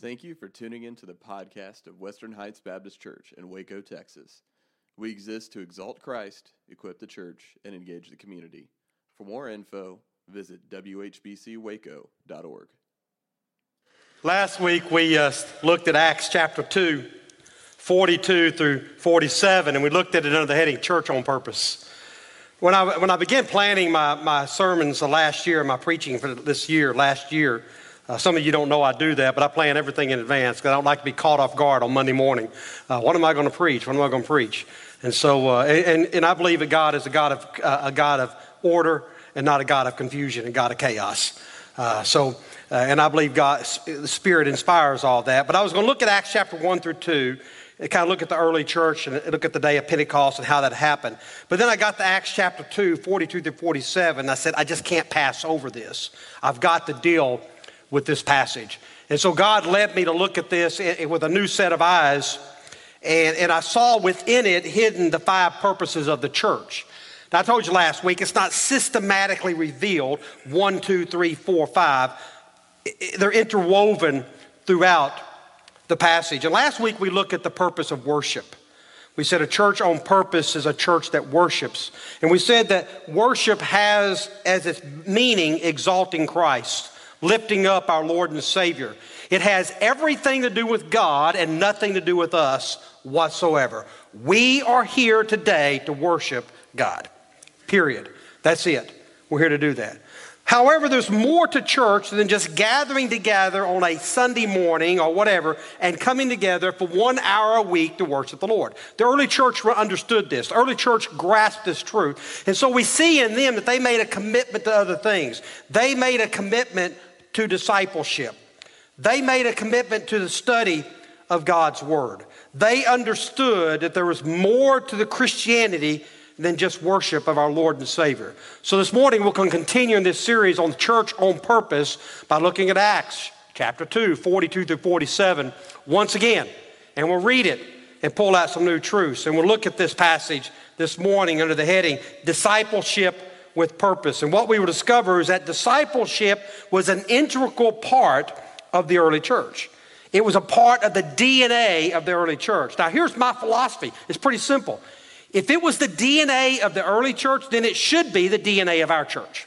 Thank you for tuning in to the podcast of Western Heights Baptist Church in Waco, Texas. We exist to exalt Christ, equip the church, and engage the community. For more info, visit whbcwaco.org. Last week we uh, looked at Acts chapter 2, 42 through 47, and we looked at it under the heading Church on Purpose. When I, when I began planning my, my sermons the last year, my preaching for this year, last year, uh, some of you don't know I do that, but I plan everything in advance because I don't like to be caught off guard on Monday morning. Uh, what am I going to preach? What am I going to preach? And so, uh, and, and I believe that God is a God of, uh, a God of order and not a God of confusion and God of chaos. Uh, so, uh, and I believe God, the Spirit inspires all that. But I was going to look at Acts chapter 1 through 2 and kind of look at the early church and look at the day of Pentecost and how that happened. But then I got to Acts chapter 2, 42 through 47. And I said, I just can't pass over this. I've got to deal with this passage. And so God led me to look at this with a new set of eyes. And, and I saw within it hidden the five purposes of the church. Now, I told you last week, it's not systematically revealed one, two, three, four, five. They're interwoven throughout the passage. And last week we looked at the purpose of worship. We said a church on purpose is a church that worships. And we said that worship has as its meaning exalting Christ, lifting up our Lord and Savior. It has everything to do with God and nothing to do with us whatsoever. We are here today to worship God. Period. That's it. We're here to do that. However, there's more to church than just gathering together on a Sunday morning or whatever and coming together for one hour a week to worship the Lord. The early church understood this. The early church grasped this truth. And so we see in them that they made a commitment to other things. They made a commitment to discipleship. They made a commitment to the study of God's Word. They understood that there was more to the Christianity than just worship of our Lord and Savior. So this morning we'll continue in this series on church on purpose by looking at Acts chapter 2, 42 through 47 once again. And we'll read it and pull out some new truths. And we'll look at this passage this morning under the heading Discipleship with Purpose. And what we will discover is that discipleship was an integral part of the early church. It was a part of the DNA of the early church. Now, here's my philosophy it's pretty simple. If it was the DNA of the early church, then it should be the DNA of our church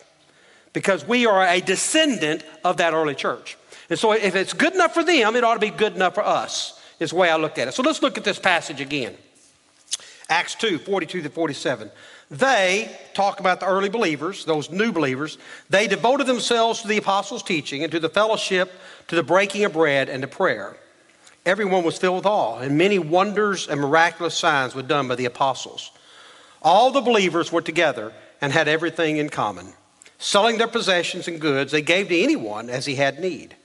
because we are a descendant of that early church. And so if it's good enough for them, it ought to be good enough for us, is the way I looked at it. So let's look at this passage again. Acts 2 42 to 47. They talk about the early believers, those new believers. They devoted themselves to the apostles' teaching and to the fellowship, to the breaking of bread, and to prayer. Everyone was filled with awe, and many wonders and miraculous signs were done by the apostles. All the believers were together and had everything in common. Selling their possessions and goods, they gave to anyone as he had need.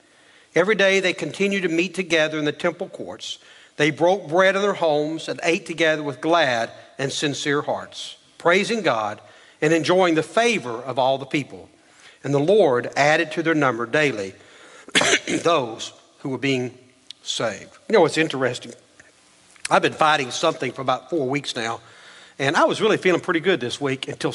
Every day they continued to meet together in the temple courts. They broke bread in their homes and ate together with glad and sincere hearts, praising God and enjoying the favor of all the people. And the Lord added to their number daily those who were being saved. You know what's interesting? I've been fighting something for about four weeks now, and I was really feeling pretty good this week until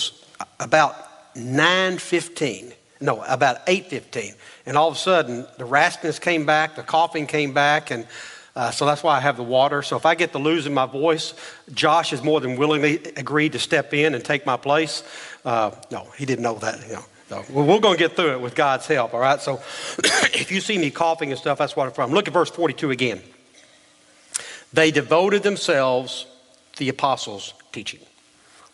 about 9.15. No, about 8.15. And all of a sudden, the raspiness came back, the coughing came back, and uh, so that's why I have the water. So if I get to losing my voice, Josh has more than willingly agreed to step in and take my place. Uh, no, he didn't know that. You know. So we're going to get through it with God's help, all right? So if you see me coughing and stuff, that's what I'm from. Look at verse 42 again. They devoted themselves to the apostles' teaching.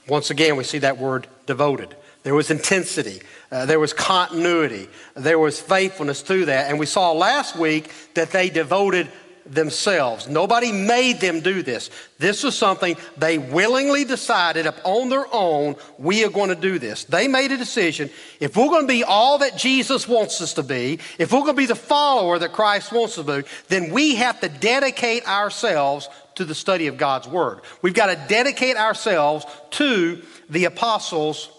Once again, we see that word devoted. There was intensity, uh, there was continuity, there was faithfulness to that. And we saw last week that they devoted themselves. Nobody made them do this. This was something they willingly decided up on their own, we are going to do this. They made a decision. If we're going to be all that Jesus wants us to be, if we're going to be the follower that Christ wants us to be, then we have to dedicate ourselves to the study of God's Word. We've got to dedicate ourselves to the apostles'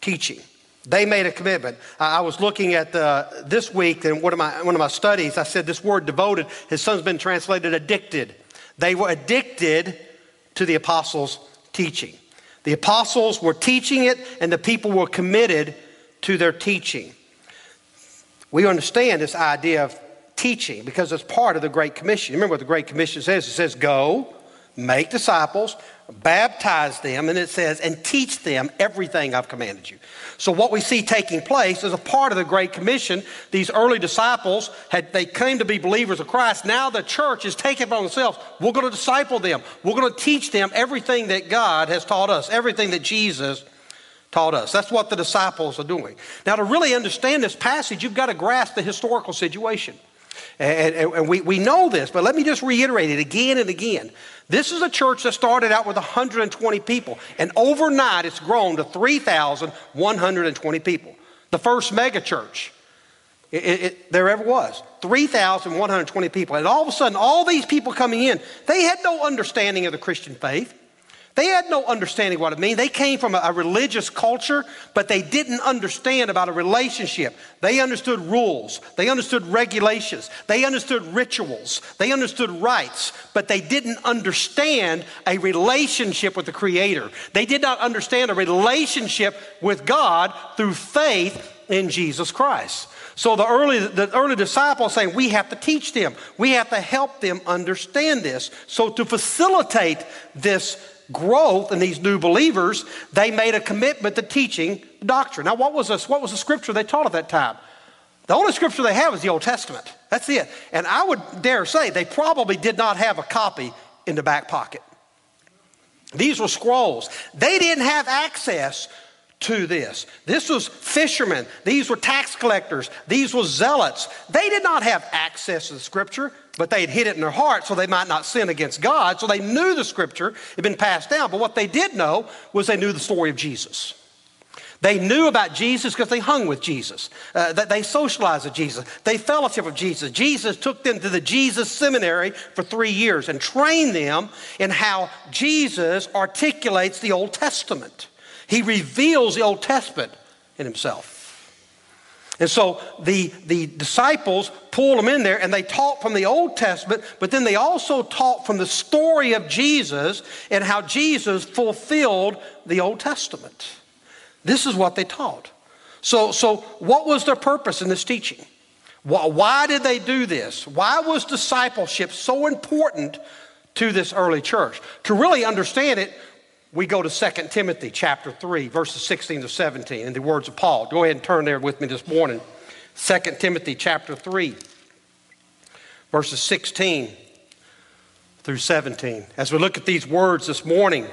teaching. They made a commitment. I was looking at the, this week in one of, my, one of my studies, I said this word devoted, his son's been translated addicted. They were addicted to the apostles' teaching. The apostles were teaching it, and the people were committed to their teaching. We understand this idea of teaching because it's part of the Great Commission. Remember what the Great Commission says? It says, Go, make disciples, baptize them, and it says, and teach them everything I've commanded you. So what we see taking place is a part of the Great Commission. These early disciples had they came to be believers of Christ. Now the church is taking upon themselves. We're going to disciple them. We're going to teach them everything that God has taught us, everything that Jesus taught us. That's what the disciples are doing. Now, to really understand this passage, you've got to grasp the historical situation. And, and, and, we, we know this, but let me just reiterate it again and again. This is a church that started out with 120 people, and overnight it's grown to 3,120 people. The first mega church it, it, there ever was. 3,120 people. And all of a sudden, all these people coming in, they had no understanding of the Christian faith. They had no understanding what it means. They came from a, a, religious culture, but they didn't understand about a relationship. They understood rules, they understood regulations, they understood rituals, they understood rites, but they didn't understand a relationship with the Creator. They did not understand a relationship with God through faith in Jesus Christ. So the early, the early disciples saying we have to teach them, we have to help them understand this. So to facilitate this growth in these new believers, they made a commitment to teaching doctrine. Now, what was, this, what was the scripture they taught at that time? The only scripture they have is the Old Testament. That's it. And I would dare say they probably did not have a copy in the back pocket. These were scrolls. They didn't have access to this. This was fishermen. These were tax collectors. These were zealots. They did not have access to the scripture, but they had hid it in their heart so they might not sin against God. So they knew the scripture had been passed down. But what they did know was they knew the story of Jesus. They knew about Jesus because they hung with Jesus. Uh, they socialized with Jesus. They fellowship with Jesus. Jesus took them to the Jesus seminary for three years and trained them in how Jesus articulates the Old Testament. He reveals the Old Testament in himself. And so the, the disciples pulled them in there and they taught from the Old Testament, but then they also taught from the story of Jesus and how Jesus fulfilled the Old Testament. This is what they taught. So, so what was their purpose in this teaching? Why, why did they do this? Why was discipleship so important to this early church? To really understand it, we go to 2 Timothy chapter 3, verses 16 to 17, in the words of Paul. Go ahead and turn there with me this morning. 2 Timothy chapter 3, verses 16 through 17. As we look at these words this morning,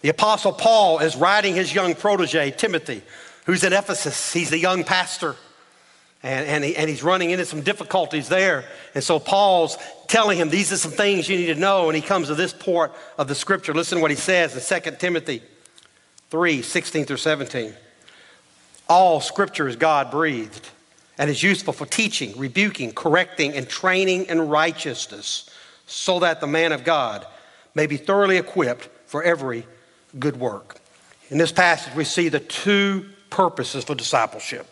the Apostle Paul is writing his young protege, Timothy, who's in Ephesus. He's the young pastor. And, and, he, and he's running into some difficulties there. And so Paul's telling him, These are some things you need to know. And he comes to this part of the scripture. Listen to what he says in 2 Timothy 3 16 through 17. All scripture is God breathed and is useful for teaching, rebuking, correcting, and training in righteousness, so that the man of God may be thoroughly equipped for every good work. In this passage, we see the two purposes for discipleship.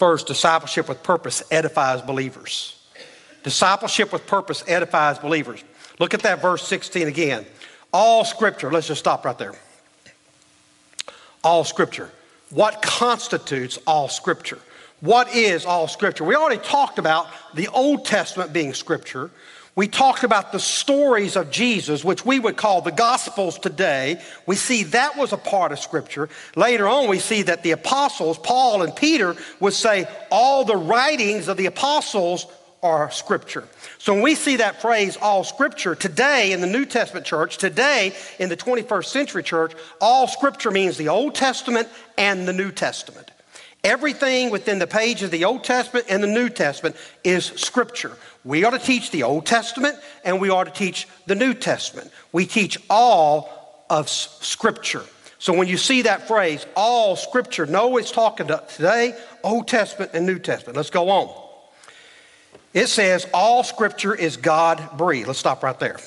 First, discipleship with purpose edifies believers. Discipleship with purpose edifies believers. Look at that verse 16 again. All scripture, let's just stop right there. All scripture. What constitutes all scripture? What is all scripture? We already talked about the Old Testament being scripture. We talked about the stories of Jesus, which we would call the Gospels today. We see that was a part of Scripture. Later on, we see that the apostles, Paul and Peter, would say all the writings of the apostles are Scripture. So when we see that phrase, all Scripture, today in the New Testament church, today in the 21st century church, all Scripture means the Old Testament and the New Testament. Everything within the page of the Old Testament and the New Testament is Scripture. We ought to teach the Old Testament and we ought to teach the New Testament. We teach all of Scripture. So when you see that phrase, all Scripture, no, it's talking to today, Old Testament and New Testament. Let's go on. It says all Scripture is God breathed. Let's stop right there.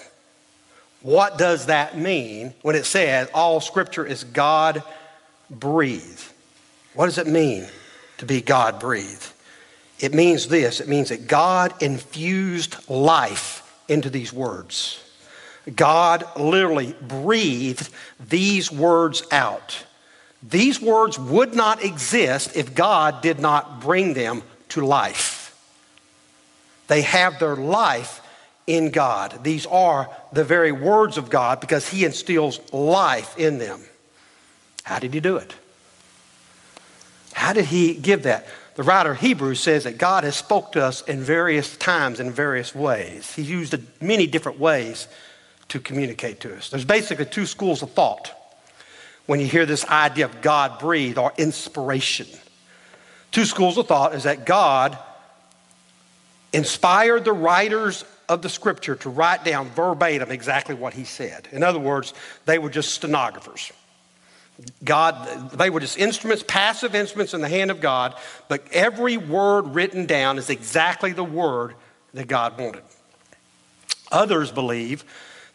What does that mean when it says all Scripture is God breathed? What does it mean to be God breathed? It means this it means that God infused life into these words. God literally breathed these words out. These words would not exist if God did not bring them to life. They have their life in God. These are the very words of God because He instills life in them. How did He do it? How did He give that? The writer of Hebrews says that God has spoke to us in various times in various ways. He used many different ways to communicate to us. There's basically two schools of thought when you hear this idea of God breathe or inspiration. Two schools of thought is that God inspired the writers of the scripture to write down verbatim exactly what he said. In other words, they were just stenographers. God, they were just instruments, passive instruments in the hand of God, but every word written down is exactly the word that God wanted. Others believe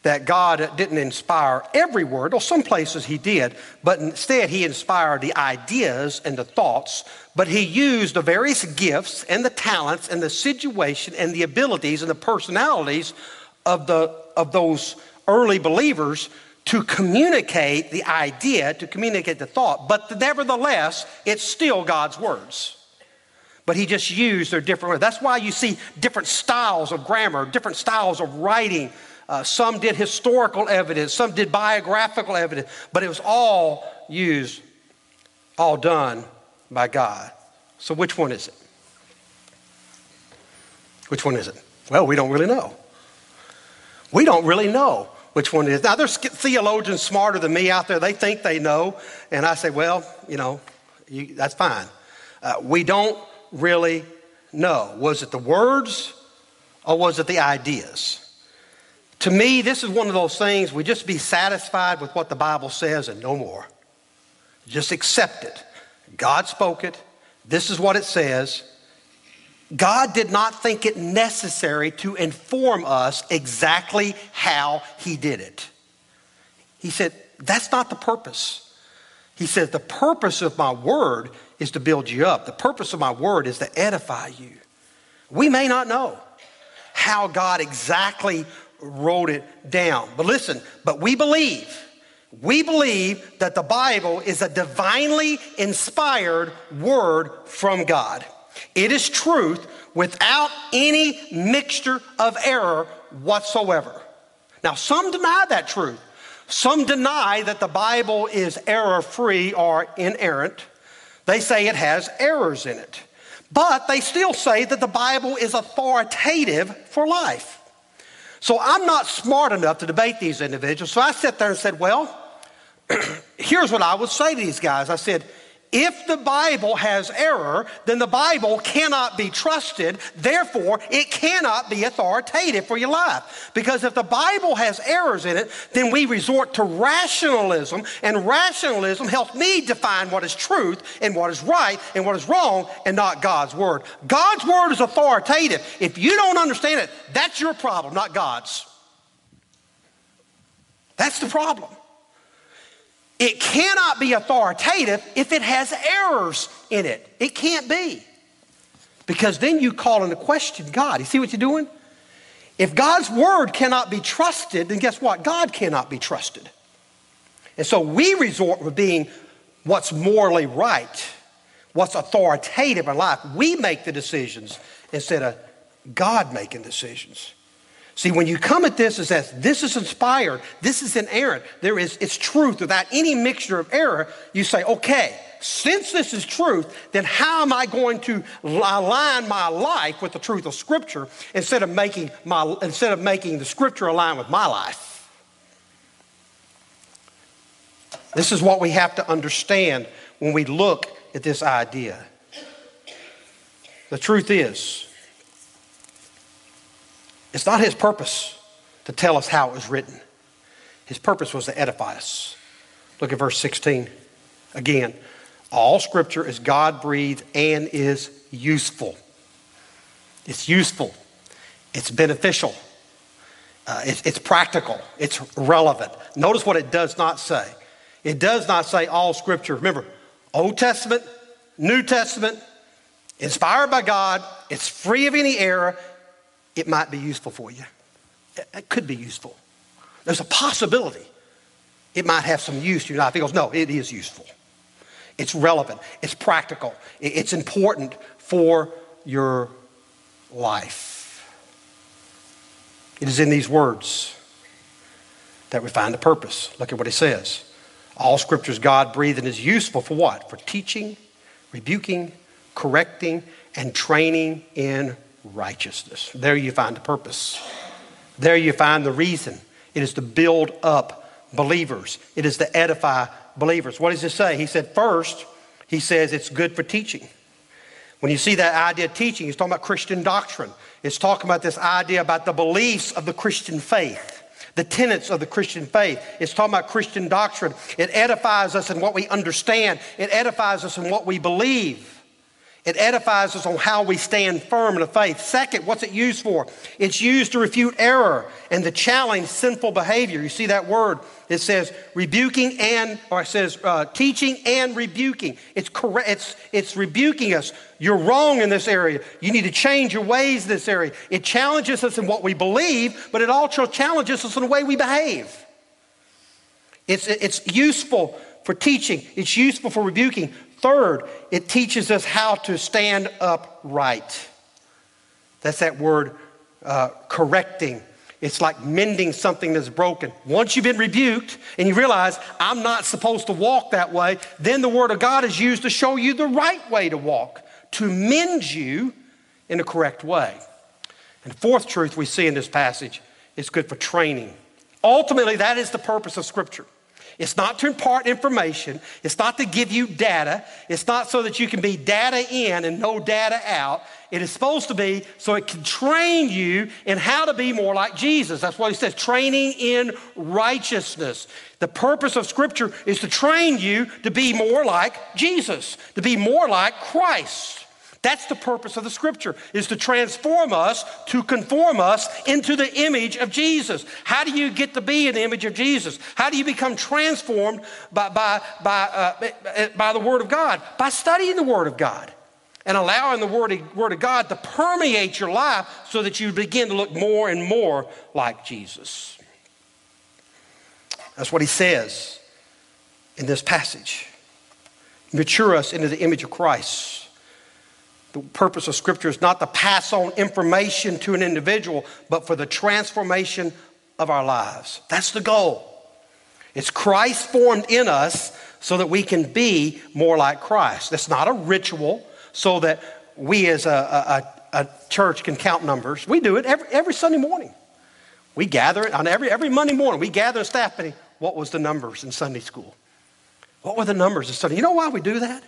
that God didn't inspire every word, or some places he did, but instead he inspired the ideas and the thoughts, but he used the various gifts and the talents and the situation and the abilities and the personalities of, the, of those early believers to communicate the idea, to communicate the thought, but nevertheless, it's still God's words. But he just used their different words. That's why you see different styles of grammar, different styles of writing. Uh, some did historical evidence, some did biographical evidence, but it was all used, all done by God. So which one is it? Which one is it? Well, we don't really know. We don't really know which one it is. Now, there's theologians smarter than me out there. They think they know. And I say, well, you know, you, that's fine. Uh, we don't really know. Was it the words or was it the ideas? To me, this is one of those things we just be satisfied with what the Bible says and no more. Just accept it. God spoke it. This is what it says. God did not think it necessary to inform us exactly how he did it. He said, That's not the purpose. He said, The purpose of my word is to build you up, the purpose of my word is to edify you. We may not know how God exactly wrote it down, but listen, but we believe. We believe that the Bible is a divinely inspired word from God. It is truth without any mixture of error whatsoever. Now, some deny that truth. Some deny that the Bible is error free or inerrant. They say it has errors in it. But they still say that the Bible is authoritative for life. So I'm not smart enough to debate these individuals. So I sat there and said, Well, here's what I would say to these guys. I said, if the Bible has error, then the Bible cannot be trusted. Therefore, it cannot be authoritative for your life. Because if the Bible has errors in it, then we resort to rationalism, and rationalism helps me define what is truth and what is right and what is wrong and not God's Word. God's Word is authoritative. If you don't understand it, that's your problem, not God's. That's the problem. It cannot be authoritative if it has errors in it. It can't be. Because then you call into question God. You see what you're doing? If God's word cannot be trusted, then guess what? God cannot be trusted. And so we resort to being what's morally right, what's authoritative in life. We make the decisions instead of God making decisions. See, when you come at this as says, this is inspired, this is inerrant, there is it's truth without any mixture of error, you say, okay, since this is truth, then how am I going to align my life with the truth of Scripture instead of making my instead of making the Scripture align with my life? This is what we have to understand when we look at this idea. The truth is, it's not his purpose to tell us how it was written. His purpose was to edify us. Look at verse 16 again. All scripture is God breathed and is useful. It's useful, it's beneficial, uh, it's, it's practical, it's relevant. Notice what it does not say. It does not say all scripture. Remember, Old Testament, New Testament, inspired by God, it's free of any error, it might be useful for you. It could be useful. There's a possibility it might have some use to your life. He goes, no, it is useful. It's relevant. It's practical. It's important for your life. It is in these words that we find the purpose. Look at what he says. All scripture is God breathed and is useful for what? For teaching, rebuking, correcting, and training in righteousness. There you find the purpose. There you find the reason. It is to build up believers, it is to edify believers. What does it say? He said, first, he says it's good for teaching. When you see that idea of teaching, he's talking about Christian doctrine. It's talking about this idea about the beliefs of the Christian faith, the tenets of the Christian faith. It's talking about Christian doctrine. It edifies us in what we understand, it edifies us in what we believe. It edifies us on how we stand firm in the faith. Second, what's it used for? It's used to refute error and to challenge sinful behavior. You see that word? It says rebuking and, or it says uh, teaching and rebuking. It's correct. It's it's rebuking us. You're wrong in this area. You need to change your ways in this area. It challenges us in what we believe, but it also challenges us in the way we behave. It's it's useful for teaching. It's useful for rebuking. Third, it teaches us how to stand upright. That's that word uh, correcting. It's like mending something that's broken. Once you've been rebuked and you realize I'm not supposed to walk that way, then the Word of God is used to show you the right way to walk, to mend you in the correct way. And fourth truth we see in this passage is good for training. Ultimately, that is the purpose of Scripture. It's not to impart information. It's not to give you data. It's not so that you can be data in and no data out. It is supposed to be so it can train you in how to be more like Jesus. That's what he says training in righteousness. The purpose of Scripture is to train you to be more like Jesus, to be more like Christ. That's the purpose of the scripture, is to transform us, to conform us into the image of Jesus. How do you get to be in the image of Jesus? How do you become transformed by, by, by, uh, by the Word of God? By studying the Word of God and allowing the Word of, Word of God to permeate your life so that you begin to look more and more like Jesus. That's what he says in this passage. Mature us into the image of Christ. The purpose of Scripture is not to pass on information to an individual, but for the transformation of our lives. That's the goal. It's Christ formed in us so that we can be more like Christ. That's not a ritual so that we as a, a, a church can count numbers. We do it every, every Sunday morning. We gather it on every, every Monday morning. We gather in staff meeting. What was the numbers in Sunday school? What were the numbers in Sunday? You know why we do that?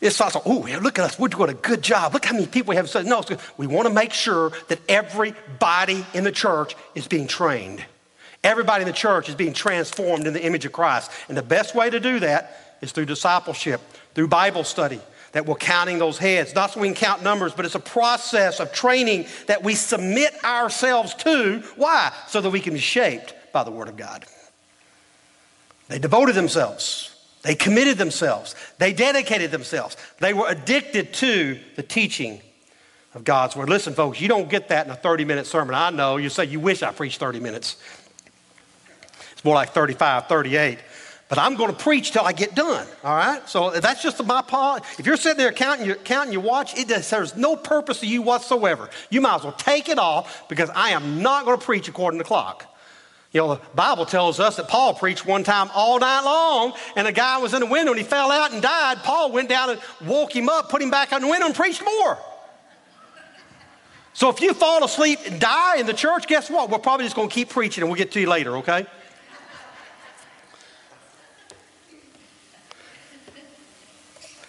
It's not so, oh, look at us, we're doing a good job. Look how many people we have said. No, we want to make sure that everybody in the church is being trained. Everybody in the church is being transformed in the image of Christ. And the best way to do that is through discipleship, through Bible study, that we're counting those heads. Not so we can count numbers, but it's a process of training that we submit ourselves to. Why? So that we can be shaped by the Word of God. They devoted themselves they committed themselves, they dedicated themselves, they were addicted to the teaching of God's word. Listen, folks, you don't get that in a 30 minute sermon. I know you say you wish I preached 30 minutes. It's more like 35, 38. But I'm going to preach till I get done, all right? So that's just my part. If you're sitting there counting your, counting your watch, it does, there's no purpose to you whatsoever. You might as well take it off because I am not going to preach according to the clock. You know, the Bible tells us that Paul preached one time all night long, and a guy was in the window and he fell out and died. Paul went down and woke him up, put him back in the window, and preached more. So if you fall asleep and die in the church, guess what? We're probably just going to keep preaching and we'll get to you later, okay?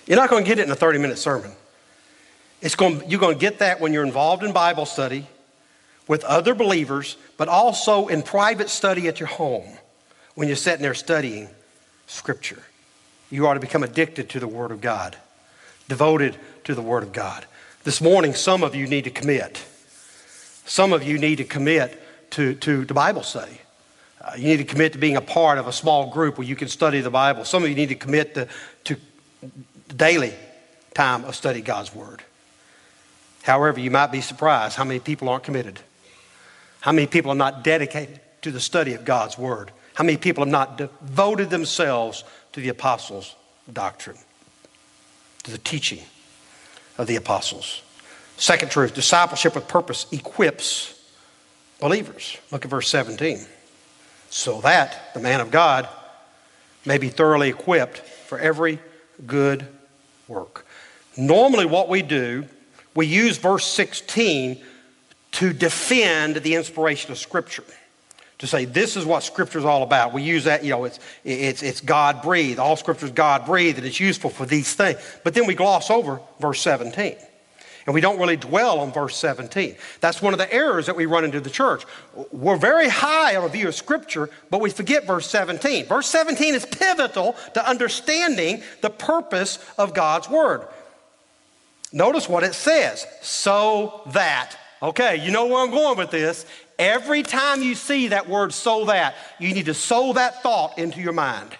You're not going to get it in a 30 minute sermon. It's going, you're going to get that when you're involved in Bible study with other believers, but also in private study at your home when you're sitting there studying Scripture. You ought to become addicted to the Word of God, devoted to the Word of God. This morning, some of you need to commit. Some of you need to commit to, to the Bible study. Uh, you need to commit to being a part of a small group where you can study the Bible. Some of you need to commit to, to daily time of study God's Word. However, you might be surprised how many people aren't committed. How many people are not dedicated to the study of God's Word? How many people have not devoted themselves to the apostles' doctrine, to the teaching of the apostles? Second truth discipleship with purpose equips believers. Look at verse 17. So that the man of God may be thoroughly equipped for every good work. Normally, what we do, we use verse 16 to defend the inspiration of Scripture. To say this is what Scripture is all about. We use that, you know, it's, it's, it's God breathed. All Scripture is God breathed, and it's useful for these things. But then we gloss over verse 17. And we don't really dwell on verse 17. That's one of the errors that we run into the church. We're very high on a view of Scripture, but we forget verse 17. Verse 17 is pivotal to understanding the purpose of God's Word. Notice what it says so that. Okay, you know where I'm going with this. Every time you see that word so that, you need to sow that thought into your mind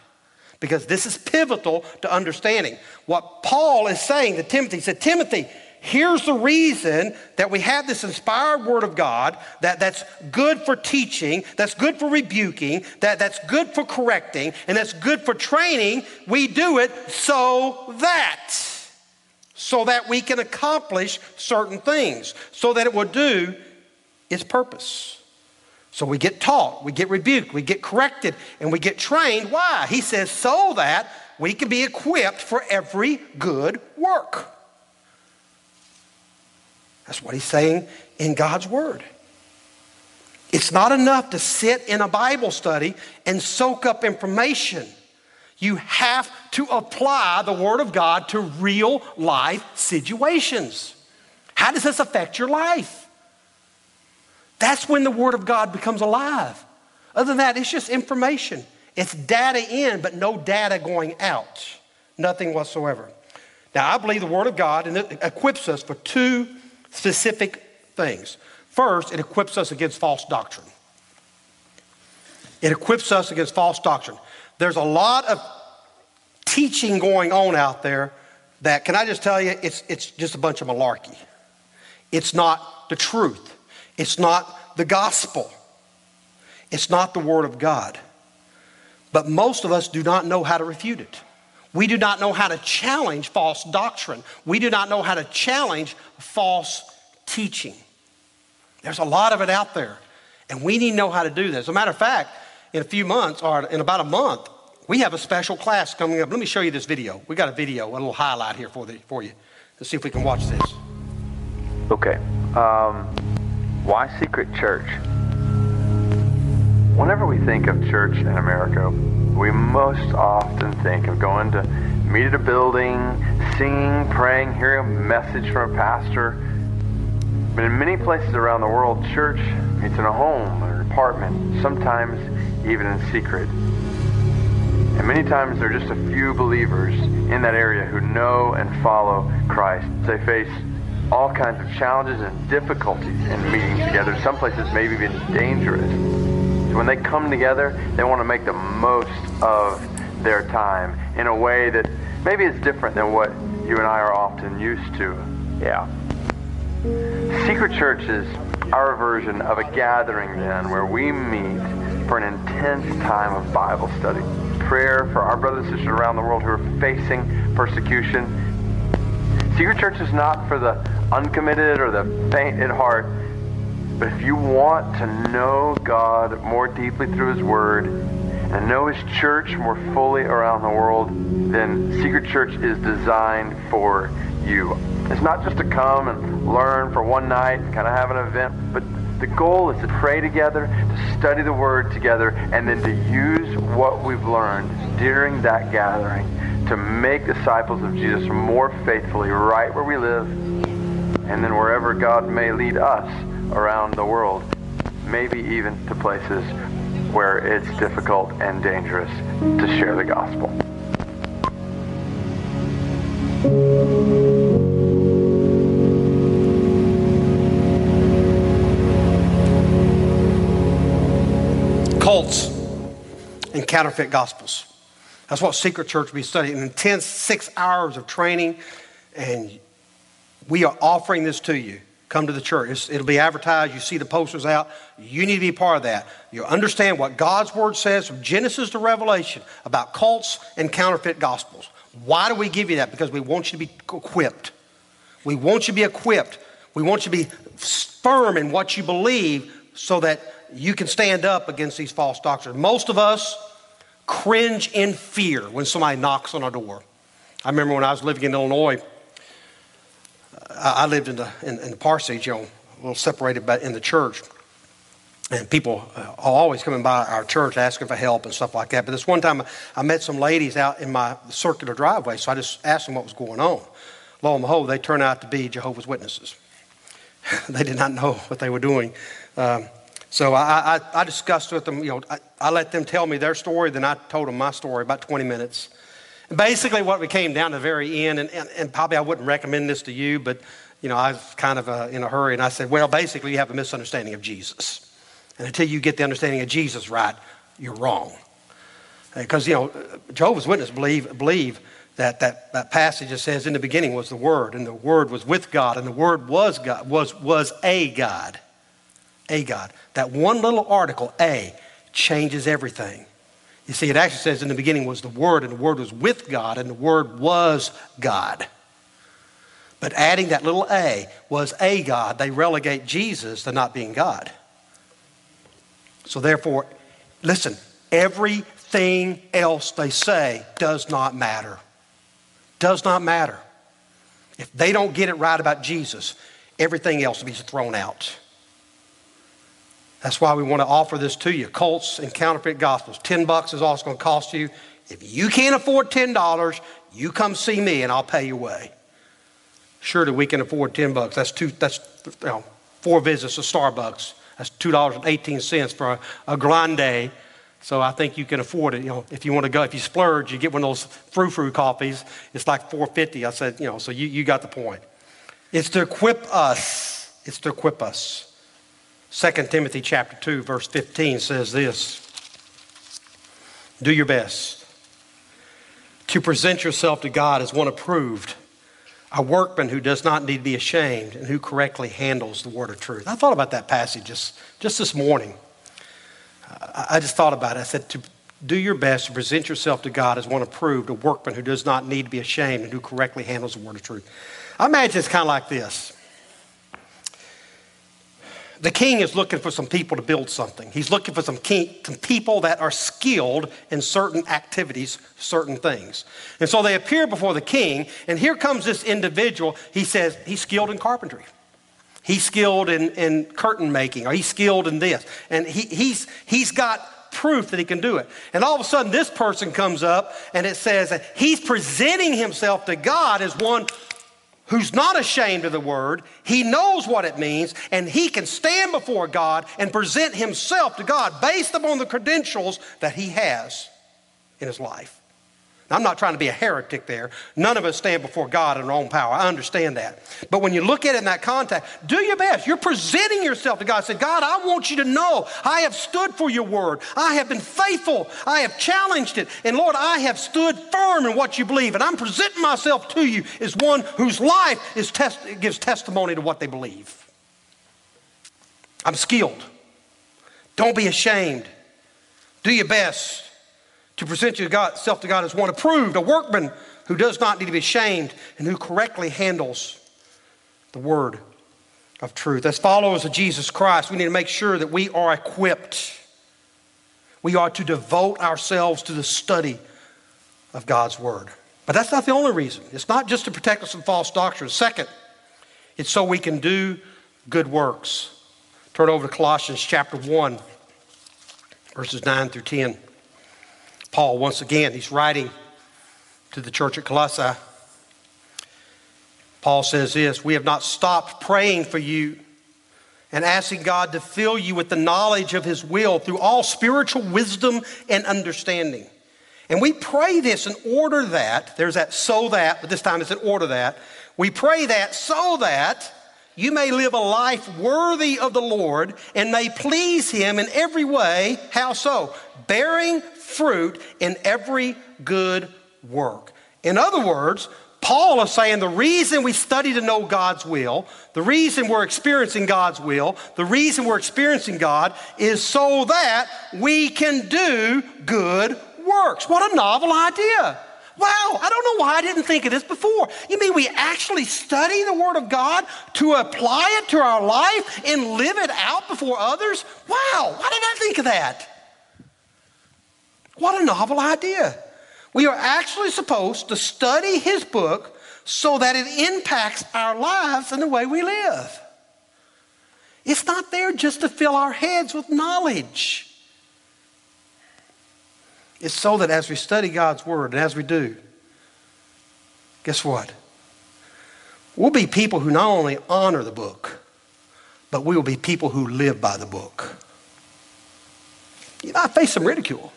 because this is pivotal to understanding. What Paul is saying to Timothy, he said, Timothy, here's the reason that we have this inspired word of God that, that's good for teaching, that's good for rebuking, that, that's good for correcting, and that's good for training. We do it so that so that we can accomplish certain things, so that it will do its purpose. So we get taught, we get rebuked, we get corrected, and we get trained. Why? He says, so that we can be equipped for every good work. That's what he's saying in God's Word. It's not enough to sit in a Bible study and soak up information. You have to apply the Word of God to real life situations. How does this affect your life? That's when the Word of God becomes alive. Other than that, it's just information. It's data in, but no data going out. Nothing whatsoever. Now, I believe the Word of God and it equips us for two specific things. First, it equips us against false doctrine. It equips us against false doctrine. There's a lot of teaching going on out there that, can I just tell you, it's, it's just a bunch of malarkey. It's not the truth. It's not the gospel. It's not the Word of God. But most of us do not know how to refute it. We do not know how to challenge false doctrine. We do not know how to challenge false teaching. There's a lot of it out there, and we need to know how to do this. As a matter of fact, in a few months, or in about a month, we have a special class coming up. Let me show you this video. We got a video, a little highlight here for, the, for you. Let's see if we can watch this. Okay. Um, why secret church? Whenever we think of church in America, we most often think of going to meet at a building, singing, praying, hearing a message from a pastor. But in many places around the world, church meets in a home or an apartment, sometimes even in secret. And many times there are just a few believers in that area who know and follow Christ. They face all kinds of challenges and difficulties in meeting together. Some places maybe even dangerous. So when they come together, they want to make the most of their time in a way that maybe is different than what you and I are often used to. Yeah. Secret church is our version of a gathering then where we meet for an intense time of Bible study prayer for our brothers and sisters around the world who are facing persecution. Secret Church is not for the uncommitted or the faint at heart, but if you want to know God more deeply through His Word and know His church more fully around the world, then Secret Church is designed for you. It's not just to come and learn for one night and kind of have an event, but the goal is to pray together, to study the Word together, and then to use what we've learned during that gathering to make disciples of Jesus more faithfully right where we live and then wherever God may lead us around the world, maybe even to places where it's difficult and dangerous to share the gospel. Cults and counterfeit gospels. That's what Secret Church will be studying. An intense six hours of training, and we are offering this to you. Come to the church. It's, it'll be advertised. You see the posters out. You need to be part of that. You understand what God's Word says from Genesis to Revelation about cults and counterfeit gospels. Why do we give you that? Because we want you to be equipped. We want you to be equipped. We want you to be firm in what you believe so that you can stand up against these false doctrines. Most of us cringe in fear when somebody knocks on our door. I remember when I was living in Illinois, I lived in the, in, in the parsonage, you know, a little separated in the church. And people are always coming by our church asking for help and stuff like that. But this one time, I met some ladies out in my circular driveway, so I just asked them what was going on. Lo and behold, they turned out to be Jehovah's Witnesses. they did not know what they were doing. Um, so I, I, I, discussed with them, you know, I, I, let them tell me their story, then I told them my story, about 20 minutes. And basically, what we came down to the very end, and, and, and, probably I wouldn't recommend this to you, but, you know, I was kind of uh, in a hurry, and I said, well, basically, you have a misunderstanding of Jesus. And until you get the understanding of Jesus right, you're wrong. Because, you know, Jehovah's Witnesses believe, believe that, that that passage that says, in the beginning was the Word, and the Word was with God, and the Word was God, was, was a God. A God. That one little article, A, changes everything. You see, it actually says in the beginning was the Word, and the Word was with God, and the Word was God. But adding that little A was a God, they relegate Jesus to not being God. So therefore, listen, everything else they say does not matter. Does not matter. If they don't get it right about Jesus, everything else will be thrown out. That's why we want to offer this to you. Cults and counterfeit gospels. 10 bucks is all it's going to cost you. If you can't afford $10, you come see me and I'll pay your way. Surely we can afford 10 bucks. That's two, that's you know, four visits to Starbucks. That's $2.18 for a, a grande. So I think you can afford it. You know, if you want to go, if you splurge, you get one of those frou frou coffees. It's like 450. I said, you know, so you, you got the point. It's to equip us. It's to equip us. 2 Timothy chapter 2, verse 15 says this. Do your best to present yourself to God as one approved a workman who does not need to be ashamed and who correctly handles the word of truth. I thought about that passage just, just this morning. I just thought about it. I said, to do your best to present yourself to God as one approved, a workman who does not need to be ashamed and who correctly handles the word of truth. I imagine it's kind of like this the king is looking for some people to build something. He's looking for some, king, some people that are skilled in certain activities, certain things. And so they appear before the king, and here comes this individual. He says he's skilled in carpentry. He's skilled in, in curtain making, or he's skilled in this. And he, he's, he's got proof that he can do it. And all of a sudden, this person comes up and it says that he's presenting himself to God as one who's not ashamed of the word, he knows what it means, and he can stand before God and present himself to God based upon the credentials that he has in his life. I'm not trying to be a heretic there. None of us stand before God in our own power. I understand that. But when you look at it in that context, do your best. You're presenting yourself to God. Say, God, I want you to know I have stood for your word. I have been faithful. I have challenged it. And Lord, I have stood firm in what you believe. And I'm presenting myself to you as one whose life is test- gives testimony to what they believe. I'm skilled. Don't be ashamed. Do your best to present yourself to God as one approved, a workman who does not need to be ashamed and who correctly handles the word of truth. As followers of Jesus Christ, we need to make sure that we are equipped. We are to devote ourselves to the study of God's word. But that's not the only reason. It's not just to protect us from false doctrines. Second, it's so we can do good works. Turn over to Colossians chapter 1, verses 9 through 10. Paul, once again, he's writing to the church at Colossae. Paul says this We have not stopped praying for you and asking God to fill you with the knowledge of His will through all spiritual wisdom and understanding. And we pray this in order that, there's that so that, but this time it's in order that. We pray that so that you may live a life worthy of the Lord and may please Him in every way. How so? Bearing fruit in every good work. In other words, Paul is saying the reason we study to know God's will, the reason we're experiencing God's will, the reason we're experiencing God is so that we can do good works. What a novel idea. Wow, I don't know why I didn't think of this before. You mean we actually study the Word of God to apply it to our life and live it out before others? Wow, why did I think of that? What a novel idea. We are actually supposed to study His book so that it impacts our lives and the way we live. It's not there just to fill our heads with knowledge. It's so that as we study God's Word and as we do, guess what? We'll be people who not only honor the book, but we will be people who live by the book. You know, I face some ridicule.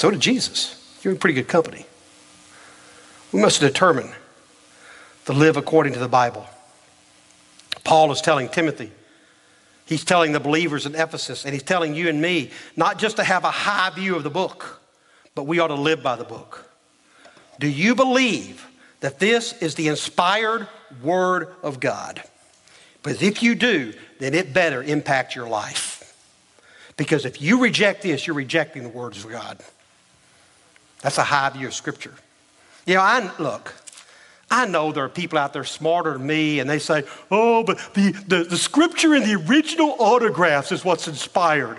So did Jesus. You're in pretty good company. We must determine to live according to the Bible. Paul is telling Timothy, he's telling the believers in Ephesus, and he's telling you and me not just to have a high view of the book, but we ought to live by the book. Do you believe that this is the inspired Word of God? Because if you do, then it better impact your life. Because if you reject this, you're rejecting the words of God. That's a high view of Scripture. You know, I look, I know there are people out there smarter than me, and they say, oh, but the, the, the scripture in the original autographs is what's inspired.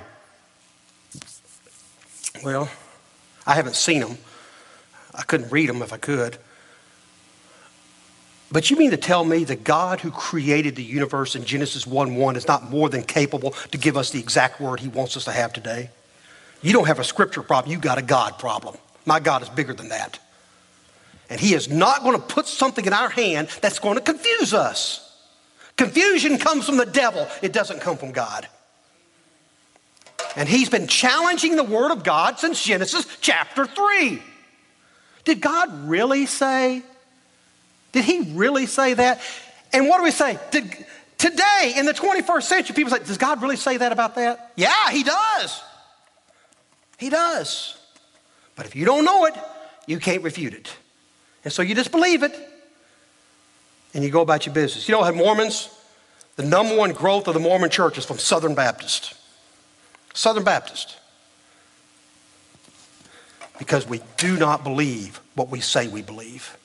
Well, I haven't seen them. I couldn't read them if I could. But you mean to tell me the God who created the universe in Genesis 1 1 is not more than capable to give us the exact word he wants us to have today? You don't have a scripture problem, you got a God problem. My God is bigger than that. And He is not going to put something in our hand that's going to confuse us. Confusion comes from the devil, it doesn't come from God. And He's been challenging the Word of God since Genesis chapter 3. Did God really say? Did He really say that? And what do we say? Did, today, in the 21st century, people say, Does God really say that about that? Yeah, He does. He does. But if you don't know it, you can't refute it. And so you just believe it and you go about your business. You know what, Mormons? The number one growth of the Mormon church is from Southern Baptist. Southern Baptist. Because we do not believe what we say we believe.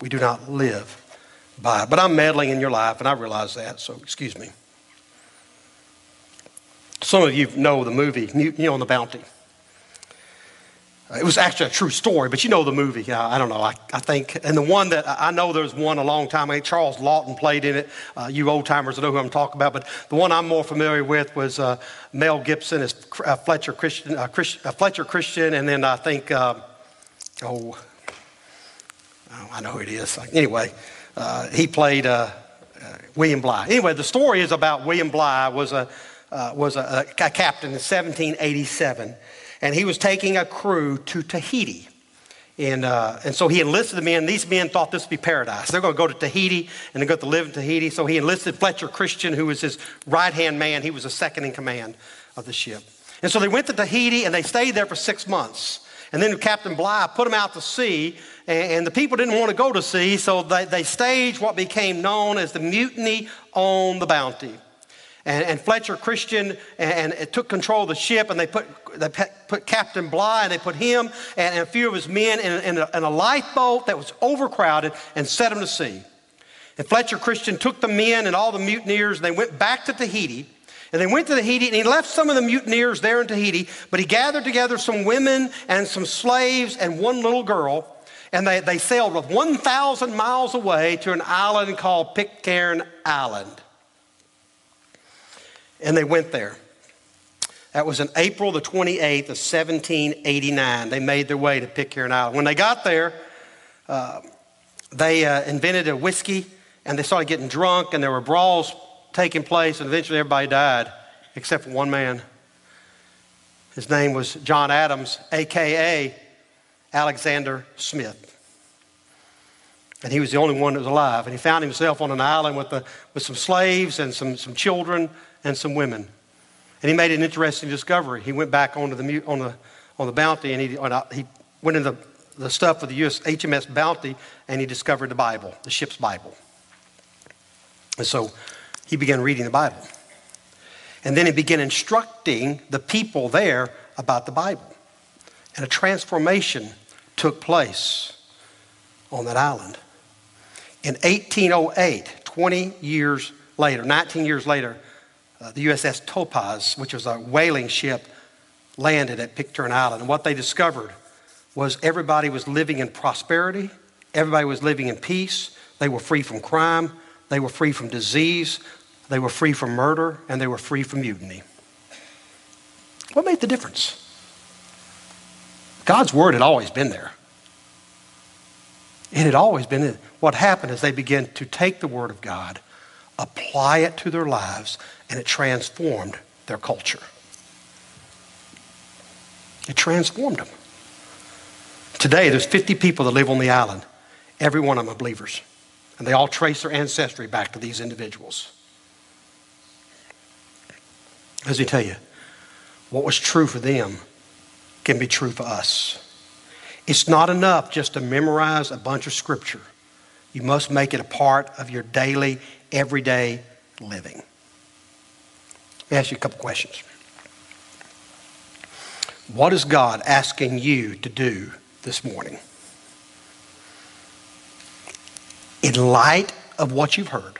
We do not live by it. But I'm meddling in your life, and I realize that, so excuse me. Some of you know the movie Mutiny on the Bounty. It was actually a true story, but you know the movie. I don't know. I, I, think, and the one that I know there's one a long time ago. Charles Laughton played in it. Uh, you old timers know who I'm talking about. But the one I'm more familiar with was uh, Mel Gibson as uh, Fletcher Christian, uh, uh, Fletcher Christian, and then I think, oh, oh, I know who it is. Anyway, he played William Bligh. Anyway, the story is about William Bligh was a was a, a captain in 1787 and he was taking a crew to Tahiti. And, uh, and so he enlisted the men. These men thought this would be paradise. They're going to go to Tahiti and they're going to live in Tahiti. So he enlisted Fletcher Christian, who was his right hand man. He was the second in command of the ship. And so they went to Tahiti and they stayed there for six months. And then Captain Bligh put them out to sea, and, and the people didn't want to go to sea, so they, they staged what became known as the Mutiny on the Bounty and, and Fletcher Christian and, and took control of the ship, and they put, they put Captain Bligh and they put him and, and a few of his men in, in, a, in a lifeboat that was overcrowded and set them to sea. And Fletcher Christian took the men and all the mutineers, and they went back to Tahiti. And they went to Tahiti, and he left some of the mutineers there in Tahiti, but he gathered together some women and some slaves and one little girl, and they, they sailed 1,000 miles away to an island called Pitcairn Island and they went there. That was in April the 28th of 1789. They made their way to Pitcairn Island. When they got there, uh, they uh, invented a whiskey and they started getting drunk, and there were brawls taking place, and eventually everybody died except for one man. His name was John Adams, aka Alexander Smith. And he was the only one that was alive. And he found himself on an island with, the, with some slaves and some, some children and some women. And he made an interesting discovery. He went back onto the, on the, on the Bounty and he, uh, he went into the, the stuff of the US HMS Bounty and he discovered the Bible, the ship's Bible. And so he began reading the Bible. And then he began instructing the people there about the Bible. And a transformation took place on that island. In 1808, 20 years later, 19 years later, uh, the USS Topaz, which was a whaling ship, landed at Pitcairn Island. And what they discovered was everybody was living in prosperity, everybody was living in peace, they were free from crime, they were free from disease, they were free from murder, and they were free from mutiny. What made the difference? God's word had always been there. It had always been there. What happened is they began to take the word of God, apply it to their lives, and it transformed their culture. It transformed them. Today, there's 50 people that live on the island. Every one of them are believers. And they all trace their ancestry back to these individuals. Let me tell you, what was true for them can be true for us. It's not enough just to memorize a bunch of scripture. You must make it a part of your daily, everyday living. Ask you a couple questions. What is God asking you to do this morning? In light of what you've heard,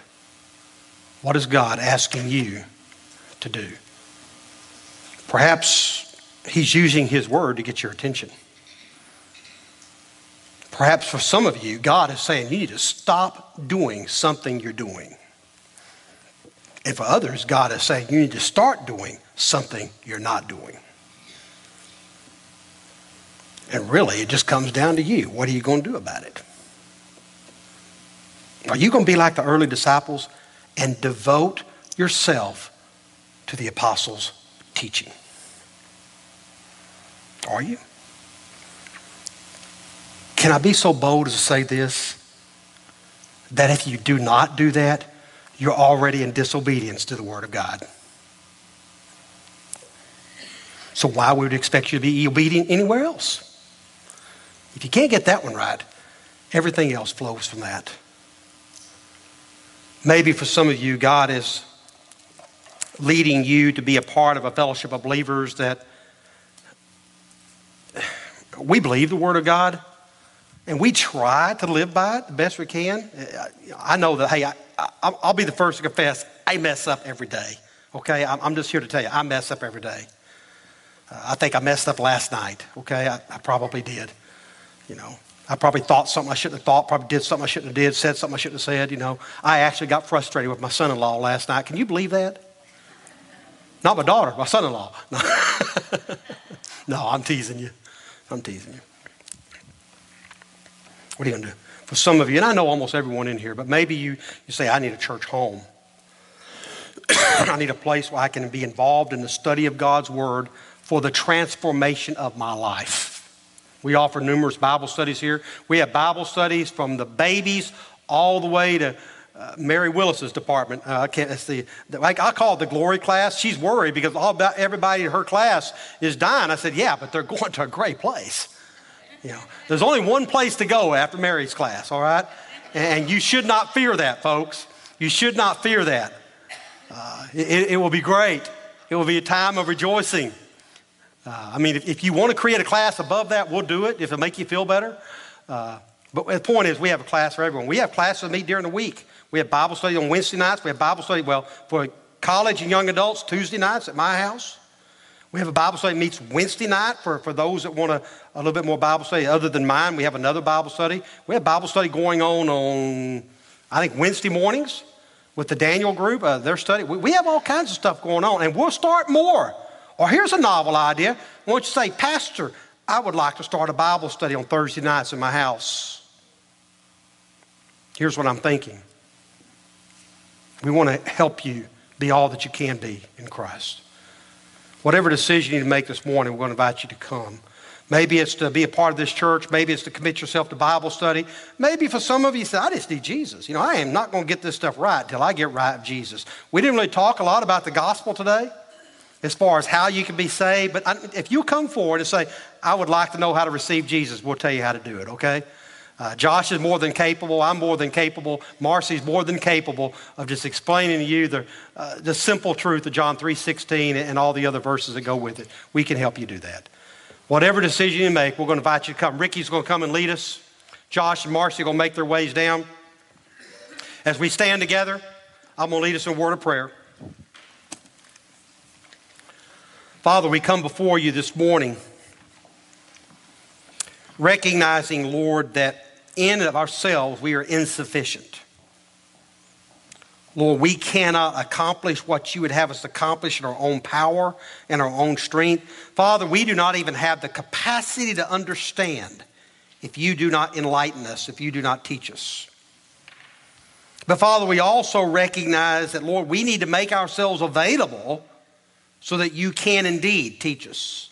what is God asking you to do? Perhaps He's using His word to get your attention. Perhaps for some of you, God is saying you need to stop doing something you're doing. And for others, God is saying you need to start doing something you're not doing. And really, it just comes down to you. What are you going to do about it? Are you going to be like the early disciples and devote yourself to the apostles' teaching? Are you? Can I be so bold as to say this? That if you do not do that, you're already in disobedience to the Word of God. So why would we expect you to be obedient anywhere else? If you can't get that one right, everything else flows from that. Maybe for some of you, God is leading you to be a part of a fellowship of believers that we believe the Word of God and we try to live by it the best we can. I know that, hey, I, will be the first to confess, I mess up every day. Okay? I'm just here to tell you, I mess up every day. Uh, I think I messed up last night. Okay? I, I probably did. You know, I probably thought something I shouldn't have thought, probably did something I shouldn't have did, said something I shouldn't have said. You know, I actually got frustrated with my son-in-law last night. Can you believe that? Not my daughter, my son-in-law. No, no I'm teasing you. I'm teasing you. What are you going to do? For some of you, and I know almost everyone in here, but maybe you, you say, I need a church home. I need a place where I can be involved in the study of God's Word for the transformation of my life. We offer numerous Bible studies here. We have Bible studies from the babies all the way to uh, Mary Willis's department. Uh, I can't. Like I call it the glory class. She's worried because all about everybody in her class is dying. I said, yeah, but they're going to a great place. You know, there's only one place to go after Mary's class. All right, and you should not fear that, folks. You should not fear that. Uh, it, it will be great. It will be a time of rejoicing. Uh, I mean, if, if, you want to create a class above that, we'll do it if it make you feel better. Uh, but the point is, we have a class for everyone. We have classes that meet during the week. We have Bible study on Wednesday nights. We have Bible study, well, for college and young adults, Tuesday nights at my house. We have a Bible study meets Wednesday night for, for those that want a, a little bit more Bible study other than mine. We have another Bible study. We have Bible study going on on, I think, Wednesday mornings with the Daniel group, uh, their study. We, we have all kinds of stuff going on, and we'll start more. Or here's a novel idea. Why don't you say, Pastor, I would like to start a Bible study on Thursday nights in my house. Here's what I'm thinking. We want to help you be all that you can be in Christ. Whatever decision you need to make this morning, we're going to invite you to come. Maybe it's to be a part of this church. Maybe it's to commit yourself to Bible study. Maybe for some of you, you say, I just need Jesus. You know, I am not going to get this stuff right until I get right with Jesus. We didn't really talk a lot about the gospel today as far as how you can be saved. But if you come forward and say, I would like to know how to receive Jesus, we'll tell you how to do it, okay? Uh, Josh is more than capable. I'm more than capable. Marcy's more than capable of just explaining to you the, uh, the simple truth of John 3.16 and all the other verses that go with it. We can help you do that. Whatever decision you make, we're going to invite you to come. Ricky's going to come and lead us. Josh and Marcy are going to make their ways down. As we stand together, I'm going to lead us in a word of prayer. Father, we come before you this morning recognizing, Lord, that in and of ourselves we are insufficient. Lord, we cannot accomplish what you would have us accomplish in our own power and our own strength. Father, we do not even have the capacity to understand if you do not enlighten us, if you do not teach us. But Father, we also recognize that, Lord, we need to make ourselves available so that you can indeed teach us.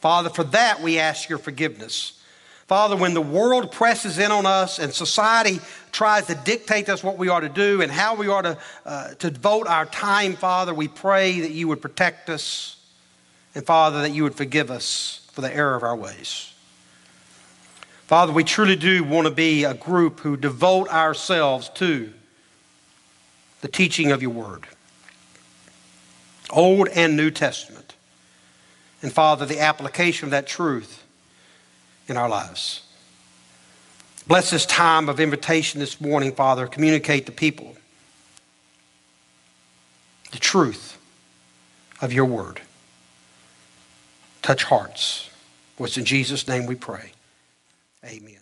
Father, for that we ask your forgiveness. Father, when the world presses in on us and society tries to dictate us what we are to do and how we are to, uh, to devote our time, Father, we pray that you would protect us and, Father, that you would forgive us for the error of our ways. Father, we truly do want to be a group who devote ourselves to the teaching of your word, Old and New Testament. And, Father, the application of that truth in our lives. Bless this time of invitation this morning, Father. Communicate to people the truth of your word. Touch hearts. What's in Jesus' name we pray. Amen.